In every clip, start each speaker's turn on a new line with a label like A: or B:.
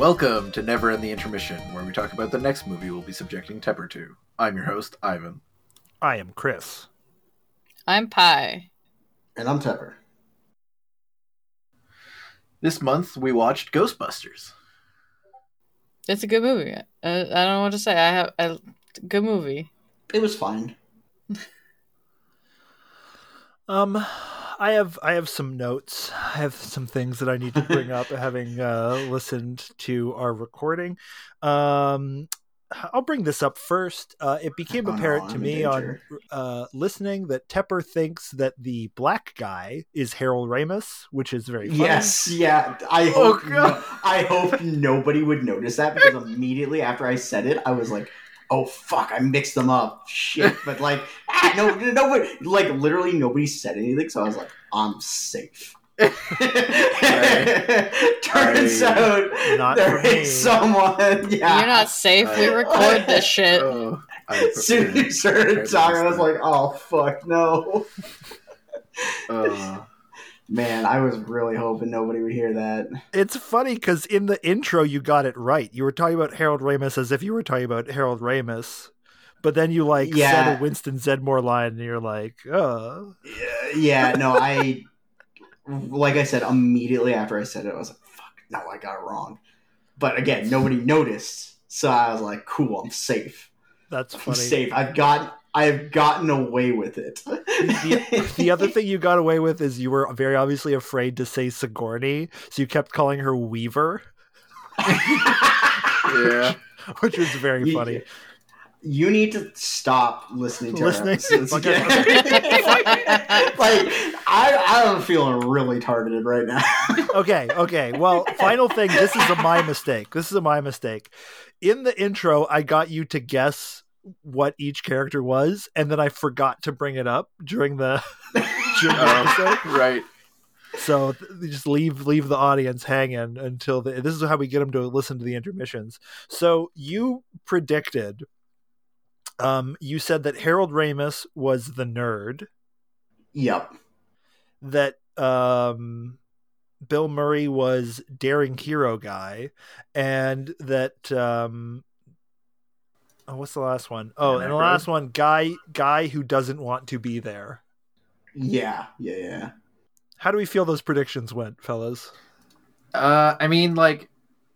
A: Welcome to Never End the Intermission, where we talk about the next movie we'll be subjecting Tepper to. I'm your host, Ivan.
B: I am Chris.
C: I'm Pi.
D: And I'm Tepper.
A: This month we watched Ghostbusters.
C: It's a good movie. Uh, I don't know what to say. I have a good movie.
D: It was fine.
B: Um, I have I have some notes. I have some things that I need to bring up, having uh, listened to our recording. Um, I'll bring this up first. Uh, it became
D: Oh, no,
B: apparent to me on uh, listening that Tepper thinks that the black guy is Harold Ramis, which is very funny.
D: Yes, yeah. I
A: Oh,
D: hope I hope nobody would notice that because immediately after I said it, I was like, "Oh fuck, I mixed them up." Shit, but like, ah, no, nobody, like literally nobody said anything, so I was like, "I'm safe." Turns
A: I-
D: out
B: Not
D: there
B: for me.
D: someone. Yeah,
C: You're not safe. We record this shit.
A: Oh,
D: As soon as you started talking, I was like, "Oh fuck, no."
A: uh,
D: Man, I was really hoping nobody would hear that.
B: It's funny because in the intro you got it right. You were talking about Harold Ramis as if you were talking about Harold Ramis, but then you like said
D: Yeah.
B: a Winston Zeddemore line, and you're like, "Oh,
D: Yeah, yeah, no, I like I said immediately after I said it, I was like, "Fuck, no, I got it wrong." But again, nobody noticed, so I was like, "Cool, I'm safe.
B: that's
D: I'm
B: funny."
D: safe. I've got, I've gotten away with it."
B: The, the other thing you got away with is you were very obviously afraid to say Sigourney, so you kept calling her Weaver,
A: yeah.
B: which was very
D: You-
B: funny.
D: You need to stop listening to
B: Listening?
D: our episodes
B: Okay.
D: like, I, I'm feeling really targeted right now.
B: okay, okay. Well, final thing. This is a my mistake. This is a my mistake. In the intro, I got you to guess what each character was, and then I forgot to bring it up during the during the
A: Oh,
B: episode.
A: right.
B: So th- just leave leave the audience hanging until the, this is how we get them to listen to the intermissions. So you predicted. Um, you said that Harold Ramis was the nerd.
D: yep.
B: that um Bill Murray was daring hero guy and that um oh, what's the last one? Oh,
A: Dan
B: and the
A: Aykroyd?
B: last one guy guy who doesn't want to be there.
D: Yeah. Yeah. Yeah.
B: How do we feel those predictions went, fellas?
A: Uh, I mean, like,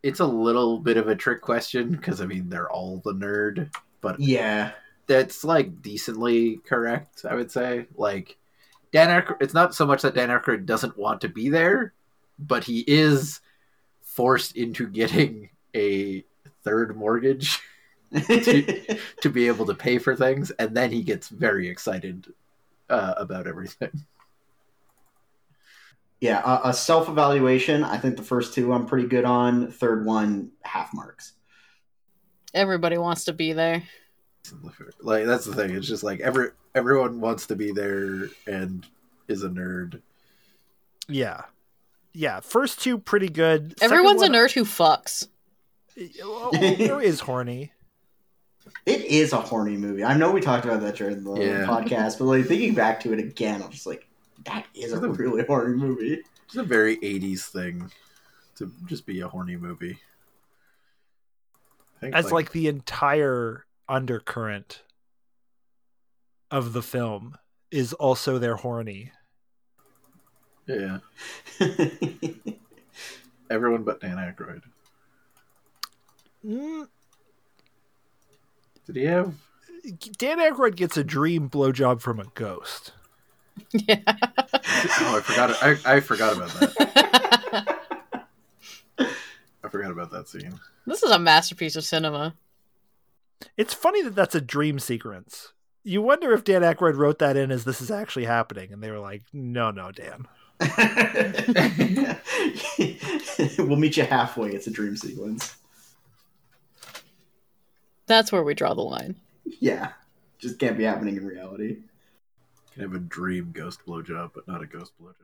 A: it's a little bit of a trick question because I mean they're all the nerd, but
D: Yeah.
A: that's like decently correct. I would say. Like, Dan Aykroyd. It's not so much that Dan Aykroyd doesn't want to be there, but he is forced into getting a third mortgage to be able to pay for things, and then he gets very excited uh, about everything.
D: Yeah, a, a self evaluation. I think the first two I'm pretty good on. Third one, half marks.
C: Everybody wants to be there.
A: Like that's the thing. It's just like every everyone wants to be there and is a nerd.
B: Yeah. Yeah, first two pretty good.
C: Everyone's
B: one-
C: a nerd who fucks.
B: Oh, there is horny.
D: It is a horny movie. I know we talked about that during the
A: Yeah.
D: podcast, but like thinking back to it again, I'm just like, that is a really horny movie.
A: It's a very '80s thing to just be a horny movie. Think,
B: As like the entire undercurrent of the film is also they're horny.
A: yeah, everyone but Dan Aykroyd.
B: Mm,
A: Did he have?
B: Dan Aykroyd gets a dream blowjob from a ghost.
C: Yeah.
A: Oh, I forgot. I, I forgot about that. I forgot about that scene.
C: this is a masterpiece of cinema.
B: It's funny that that's a dream sequence. You wonder if Dan Aykroyd wrote that in as this is actually happening, and they were like, "No, no, Dan."
D: we'll meet you halfway. It's a dream sequence.
C: That's where we draw the line.
D: Yeah, just can't be happening in reality.
A: Can have a dream ghost blowjob, but not a ghost blowjob.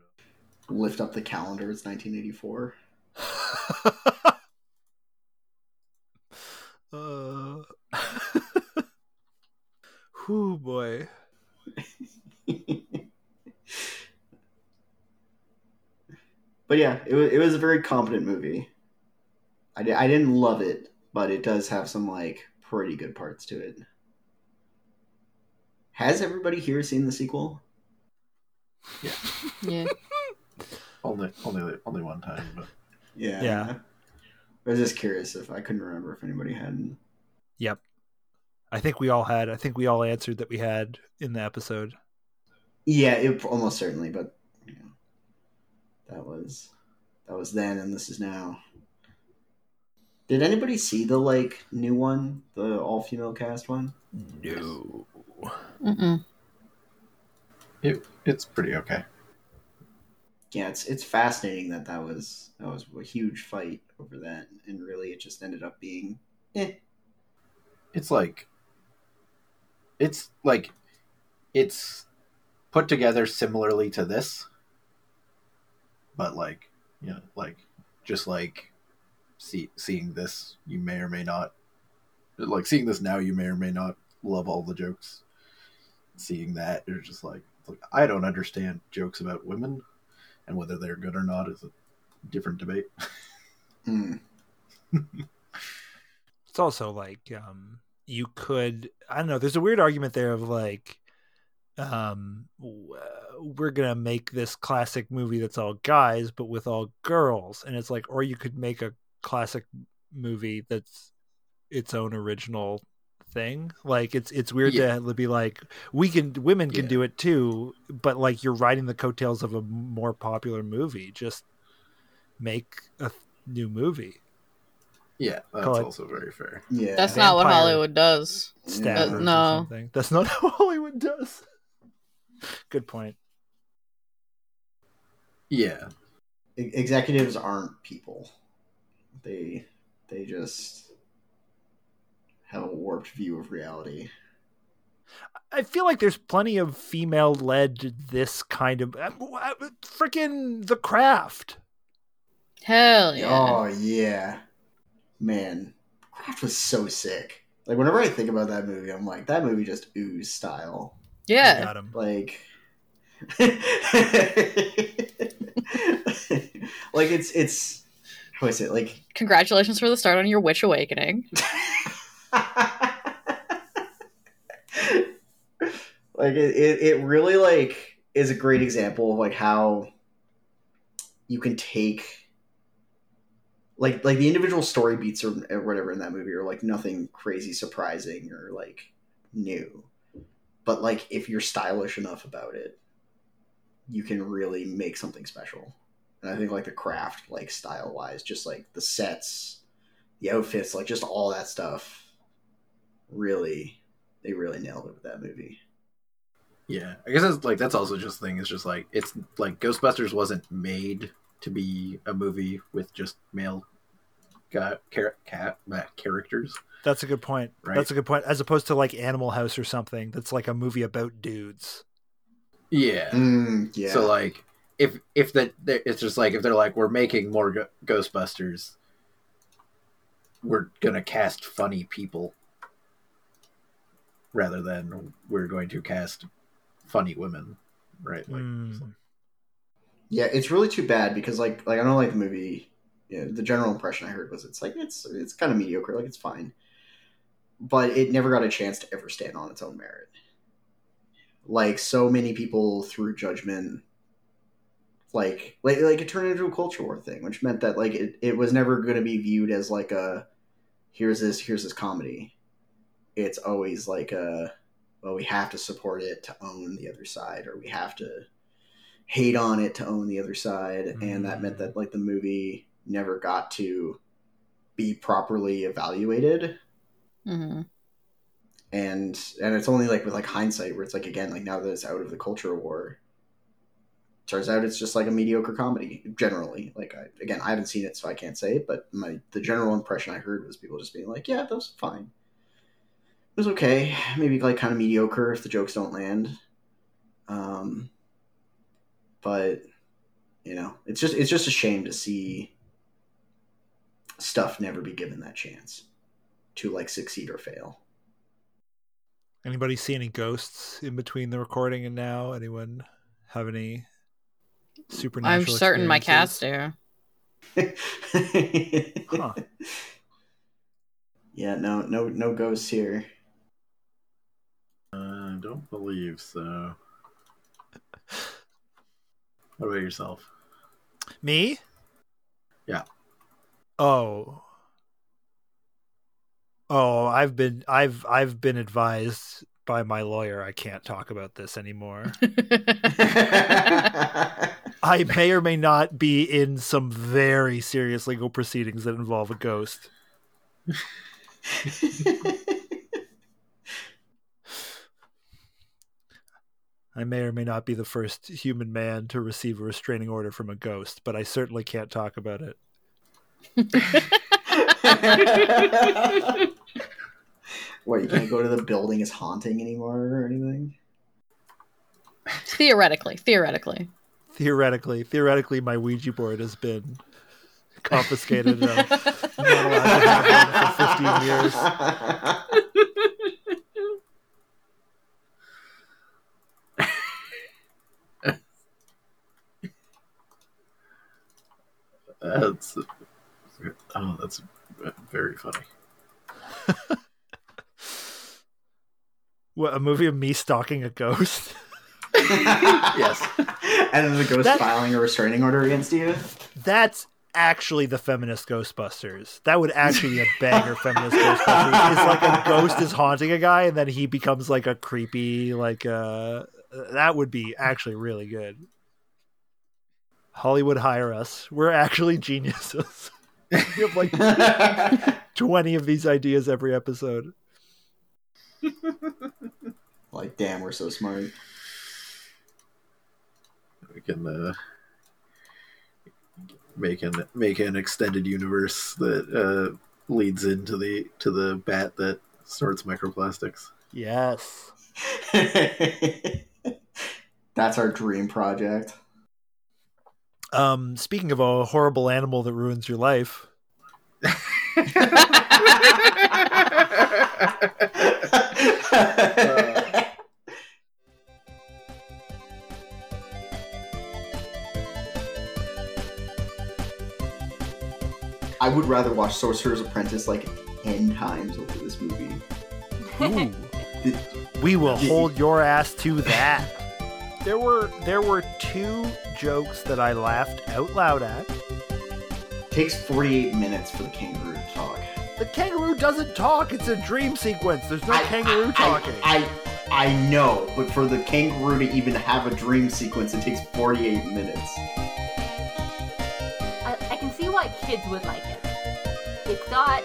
D: Lift up the calendar. It's 1984.
B: uh... Whew, boy.
D: But yeah, it was, it was a very competent movie. I, di- I didn't love it, but it does have some like pretty good parts to it. Has everybody here seen the sequel?
C: Yeah. Yeah.
A: only, only, only one time. But
D: Yeah.
B: Yeah.
D: I was just curious if I couldn't remember if anybody had.
B: Yep. I think we all had. I think we all answered that we had in the episode.
D: Yeah, it almost certainly, but you know, that was that was then, and this is now. Did anybody see the like new one, the all female cast one?
B: No.
C: Mm-mm.
A: it, it's pretty okay.
D: Yeah, it's it's fascinating that that was that was a huge fight over that, and really it just ended up being, eh.
A: It's like, it's like, it's put together similarly to this, but like, you know, like just like see seeing this, you may or may not like seeing this now. You may or may not love all the jokes. Seeing that, you're just like, it's like I don't understand jokes about women, and whether they're good or not is a different debate.
D: Hmm.
B: It's also like um you could I don't know, there's a weird argument there of like um we're going to make this classic movie that's all guys but with all girls and it's like or you could make a classic movie that's its own original thing like it's it's weird
A: Yeah.
B: to be like we can women can
A: Yeah.
B: do it too but like you're riding the coattails of a more popular movie just make a new movie
A: Yeah, that's
B: Call it-
A: also very fair.
D: Yeah,
C: That's not what Hollywood does.
B: stabbers
C: Uh,
B: or
C: no.
B: something. That's not how Hollywood does. Good point.
A: Yeah,
D: E- executives aren't people. They they just have a warped view of reality.
B: I feel like there's plenty of female led this kind of uh, uh, freaking The Craft.
C: Hell yeah.
D: Oh yeah, man, Craft was so sick. Like whenever I think about that movie, I'm like, that movie just ooze style.
C: yeah.
B: Got him.
D: Like, like it's it's how is it? Like
C: Congratulations for the start on your witch awakening.
D: like it, it, it really like is a great example of like how you can take like like the individual story beats or, or whatever in that movie are like nothing crazy surprising or like new. But like if you're stylish enough about it you can really make something special and i think like the craft like style wise just like the sets the outfits like just all that stuff really they really nailed it with that movie
A: yeah. I guess that's like that's also just the thing. It's just like it's like Ghostbusters wasn't made to be a movie with just male guy, car- cat uh, characters.
B: That's a good point.
A: Right.
B: That's a good point. As opposed to like Animal House or something that's like a movie about dudes.
A: Yeah.
D: Mm, yeah.
A: So like if if that it's just like if they're like we're making more Go- Ghostbusters, we're gonna cast funny people rather than we're going to cast funny women, right? Like,
B: Mm.
D: yeah, it's really too bad because like like I don't like the movie. You know, the general impression I heard was it's like it's it's kind of mediocre, like it's fine, but it never got a chance to ever stand on its own merit. Like so many people through judgment, like like like it turned into a culture war thing, which meant that like it, it was never going to be viewed as like a here's this here's this comedy. It's always like a well we have to support it to own the other side, or we have to hate on it to own the other side. And that meant that like the movie never got to be properly evaluated.
C: Hmm
D: and and it's only like with like hindsight where it's like again like now that it's out of the culture war turns out it's just like a mediocre comedy generally. Like I, again i haven't seen it so i can't say it but my the general impression i heard was people just being like yeah that was fine. It was okay. Maybe like kind of mediocre if the jokes don't land. Um but you know it's just it's just a shame to see stuff never be given that chance to like succeed or fail.
B: Anybody see any ghosts in between the recording and now? Anyone have any supernatural?
C: I'm certain my cats
B: experiences? Huh.
D: Yeah, no, no, no ghosts here.
A: I don't believe so. What about yourself?
B: Me?
A: Yeah.
B: Oh. Oh, I've been I've I've been advised by my lawyer I can't talk about this anymore. I may or may not be in some very serious legal proceedings that involve a ghost. I may or may not be the first human man to receive a restraining order from a ghost, but I certainly can't talk about it.
D: what, you can't go to the building as haunting anymore or anything?
C: theoretically, theoretically.
B: Theoretically, theoretically, my Ouija board has been confiscated. and I'm not allowed to have one for 15 years.
A: That's oh, that's very funny.
B: What, a movie of me stalking a ghost?
A: Yes.
D: And then the ghost
B: That-
D: filing a restraining order against you?
B: That's actually the feminist Ghostbusters. That would actually be a banger feminist Ghostbusters. It's like a ghost is haunting a guy and then he becomes like a creepy, like uh that would be actually really good. Hollywood hire us. We're actually geniuses. we have like 20 of these ideas every episode.
D: like, damn, we're so smart.
A: We can uh, make an make an extended universe that uh, leads into the to the bat that snorts microplastics.
B: Yes.
D: That's our dream project.
B: Um speaking of a horrible animal that ruins your life,
D: I would rather watch Sorcerer's Apprentice like 10 times over this movie.
B: Ooh.
D: The-
B: We will
D: Yeah.
B: hold your ass to that. There were there were two jokes that I laughed out loud at.
D: takes 48 minutes for the kangaroo to talk.
B: The kangaroo doesn't talk. It's a dream sequence. There's no
D: I-
B: kangaroo
D: I-
B: talking.
D: I, I I know, but for the kangaroo to even have a dream sequence, it takes 48 minutes.
E: Kids would like it. It's not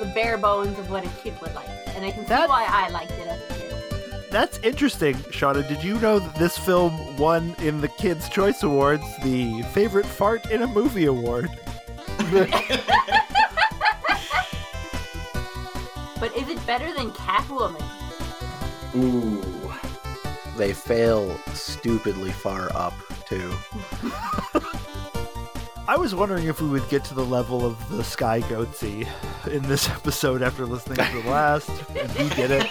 E: the bare bones of what a kid would like, and I can
B: That-
E: see why I liked it as a kid.
B: That's interesting, Shauna. Did you know that this film won in the Kids' Choice Awards the Favorite Fart in a Movie Award?
E: But is it better than Catwoman?
D: Ooh.
A: They fail stupidly far up too.
B: I was wondering if we would get to the level of the Sky Goatsy in this episode after listening to the last, and we did it.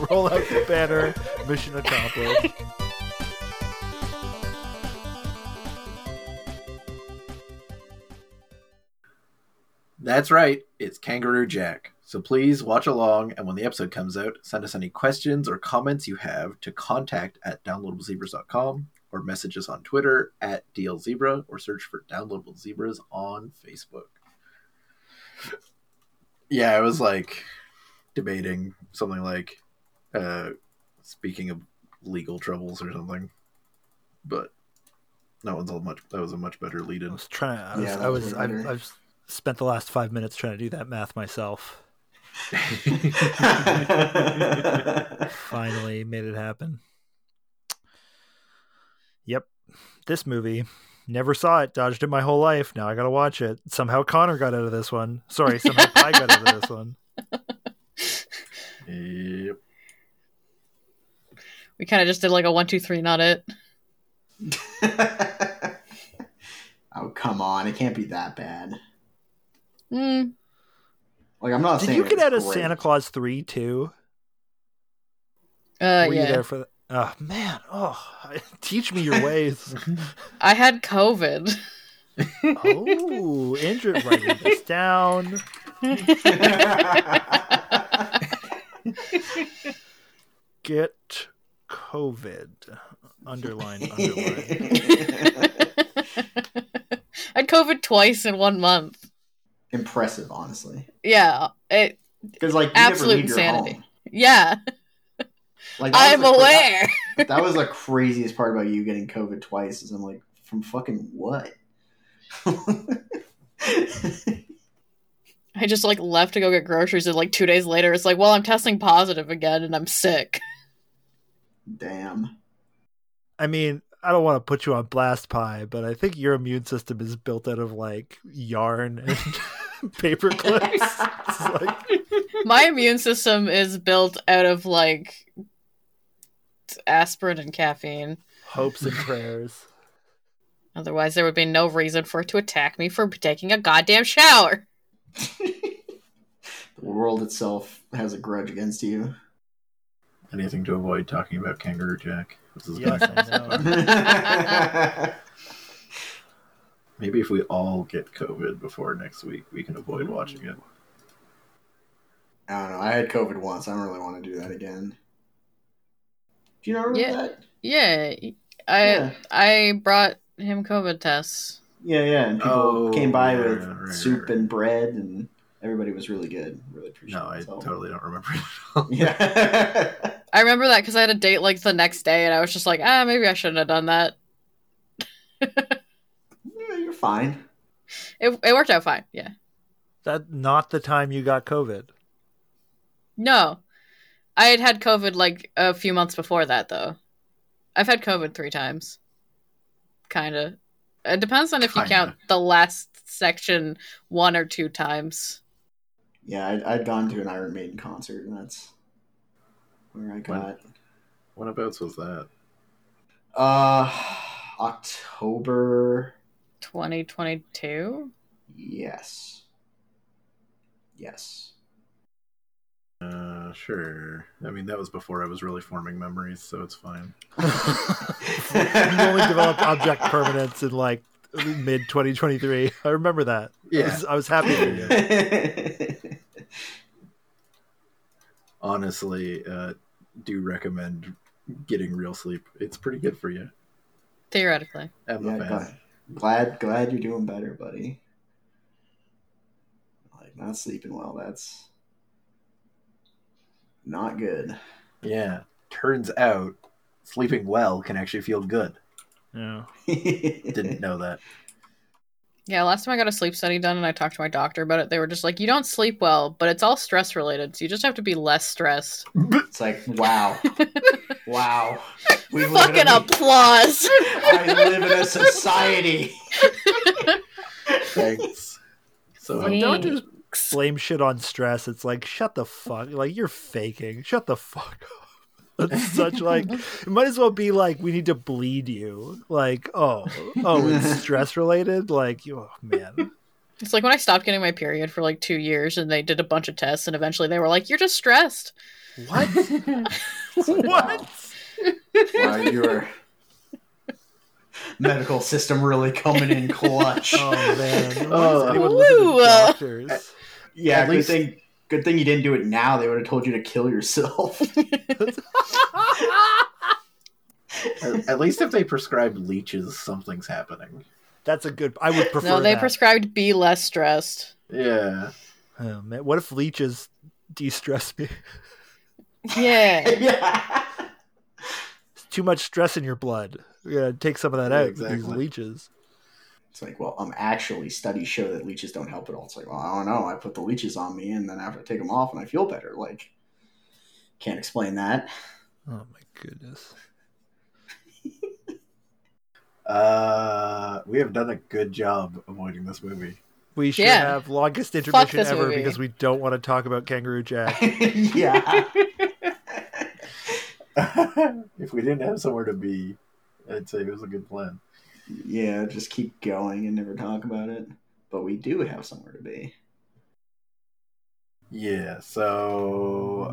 B: Roll out the banner. Mission accomplished.
A: That's right, it's Kangaroo Jack. So please watch along, and when the episode comes out, send us any questions or comments you have to contact at downloadablezebras.com or message us on Twitter at DLZebra or search for Downloadable Zebras on Facebook. Yeah, I was like debating something like uh speaking of legal troubles or something. But that one's a much that was a much better lead
B: I
A: in.
B: was trying. I was.
D: Yeah,
B: I
D: was
B: was. I,
D: better.
B: I've spent the last five minutes trying to do that math myself. Finally made it happen. Yep. This movie. Never saw it, dodged it my whole life. Now I gotta watch it. Somehow Connor got out of this one. Sorry, somehow I got out of this one.
A: Yep.
C: We kind of just did like a one, two, three, not it.
D: oh come on! It can't be that bad.
C: Mm,
D: Like I'm not
B: Did
D: saying
B: you get out of
D: great.
B: Santa Claus 3 too?
C: uh,
B: Were you there for that? Oh man, oh, teach me your ways.
C: I had COVID.
B: oh, Andrew, writing this down. Get COVID. Underline, underline.
C: I had COVID twice in one month.
D: Impressive, honestly.
C: Yeah, it,
D: Because like you
C: Absolute
D: never leave your
C: insanity.
D: home.
C: yeah,
D: Like
C: I'm
D: was the-
C: aware.
D: That, that was the craziest part about you getting COVID twice. Is I'm like, from fucking what?
C: I just like left to go get groceries, and like two days later, it's like, well, I'm testing positive again, and I'm sick.
D: Damn.
B: I mean, I don't want to put you on blast Pi, but I think your immune system is built out of like yarn and paper clips. It's like,
C: My immune system is built out of like aspirin and caffeine.
B: hopes and prayers.
C: Otherwise, there would be no reason for it to attack me for taking a goddamn shower.
D: The world itself has a grudge against you.
A: Anything to avoid talking about Kangaroo Jack. This is
B: Yes,
A: gonna-
B: I know.
A: Maybe if we all get COVID before next week, we can avoid watching it.
D: I don't know. I had COVID once. I don't really want to do that again. Do you remember
C: Yeah.
D: that?
C: Yeah, I
D: Yeah.
C: I brought him COVID tests.
D: Yeah, yeah. And people
A: Oh,
D: came by
A: yeah,
D: with
A: right,
D: soup
A: right.
D: and bread, and everybody was really good. Really appreciate
A: No, I.
D: So-
A: totally don't remember it at all.
D: Yeah.
C: I remember that because I had a date like the next day, and I was just like, ah, maybe I shouldn't have done that.
D: Yeah, You're fine.
C: It it worked out fine. Yeah.
B: That not the time you got COVID.
C: No, I had had COVID like a few months before that, though. I've had COVID three times. Kinda. It depends on if you
A: Kinda.
C: count the last section one or two times.
D: Yeah, I'd, I'd gone to an Iron Maiden concert, and that's where I got.
A: Whenabouts was that?
D: Uh, October.
C: 2022?
D: Yes. Yes.
A: Uh, sure. I mean, that was before I was really forming memories, so it's fine.
B: you only developed object permanence in like mid 2023. I remember that. I was, I was happy for you.
A: Honestly, uh, do recommend getting real sleep. It's pretty good for you.
C: Theoretically.
A: I'm
D: Yeah,
A: a fan.
D: glad, glad glad you're doing better, buddy. Like not sleeping well, that's not good.
A: Yeah. Turns out sleeping well can actually feel good.
B: Yeah.
A: Didn't know that.
C: Yeah, last time I got a sleep study done and I talked to my doctor about it, they were just like, you don't sleep well, but it's all stress related, so you just have to be less stressed.
D: It's like wow, wow. We live in
C: Fucking applause!
D: I live in a society.
A: Thanks. So
B: Like, don't
C: Thanks.
B: just blame shit on stress. It's like shut the fuck. Like you're faking. Shut the fuck up. It's such like it might as well be like we need to bleed you. Like oh oh it's stress related. Like you oh man.
C: It's like when I stopped getting my period for like two years and they did a bunch of tests and eventually they were like, you're just stressed.
B: What? what?
D: Wow, your medical system really coming in clutch.
B: Oh man.
A: Oh.
B: does anyone listen to
C: Woo, uh,
B: doctors?
D: yeah,
A: at
D: good
A: least-
D: thing. Good thing you didn't do it now. They would have told you to kill yourself.
A: at, at least if they prescribed leeches, something's happening.
B: That's a good. I would prefer.
C: no, they
B: that.
C: prescribed be less stressed.
A: Yeah.
B: Oh, man. What if leeches de-stress me?
C: Yeah.
D: yeah.
B: Too much stress in your blood. We gotta take some of that
A: Yeah,
B: out. with These
A: exactly.
B: leeches.
D: It's like, well, um, actually, studies show that leeches don't help at all. It's like, well, I don't know. I put the leeches on me, and then after I take them off, and I feel better. Like, can't explain that.
B: Oh my goodness.
A: Uh, we have done a good job avoiding this movie.
B: We should
C: Yeah.
B: have longest intermission ever
C: movie.
B: because we don't want to talk about Kangaroo Jack.
D: yeah.
A: if we didn't have somewhere to be, I'd say it was a good plan.
D: Yeah, just keep going and never talk about it. But we do have somewhere to be.
A: Yeah, so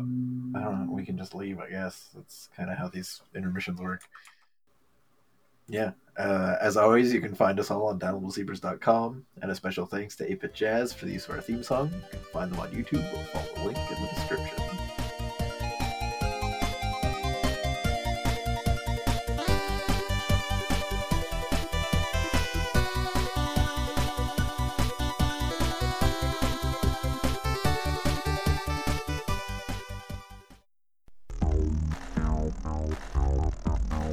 A: I don't know. We can just leave, I guess. That's kind of how these intermissions work. Yeah. Uh, as always, you can find us all on downloadablezebras.com. And a special thanks to 8-Bit Jazz for the use of our theme song. You can find them on YouTube or follow the link in the description.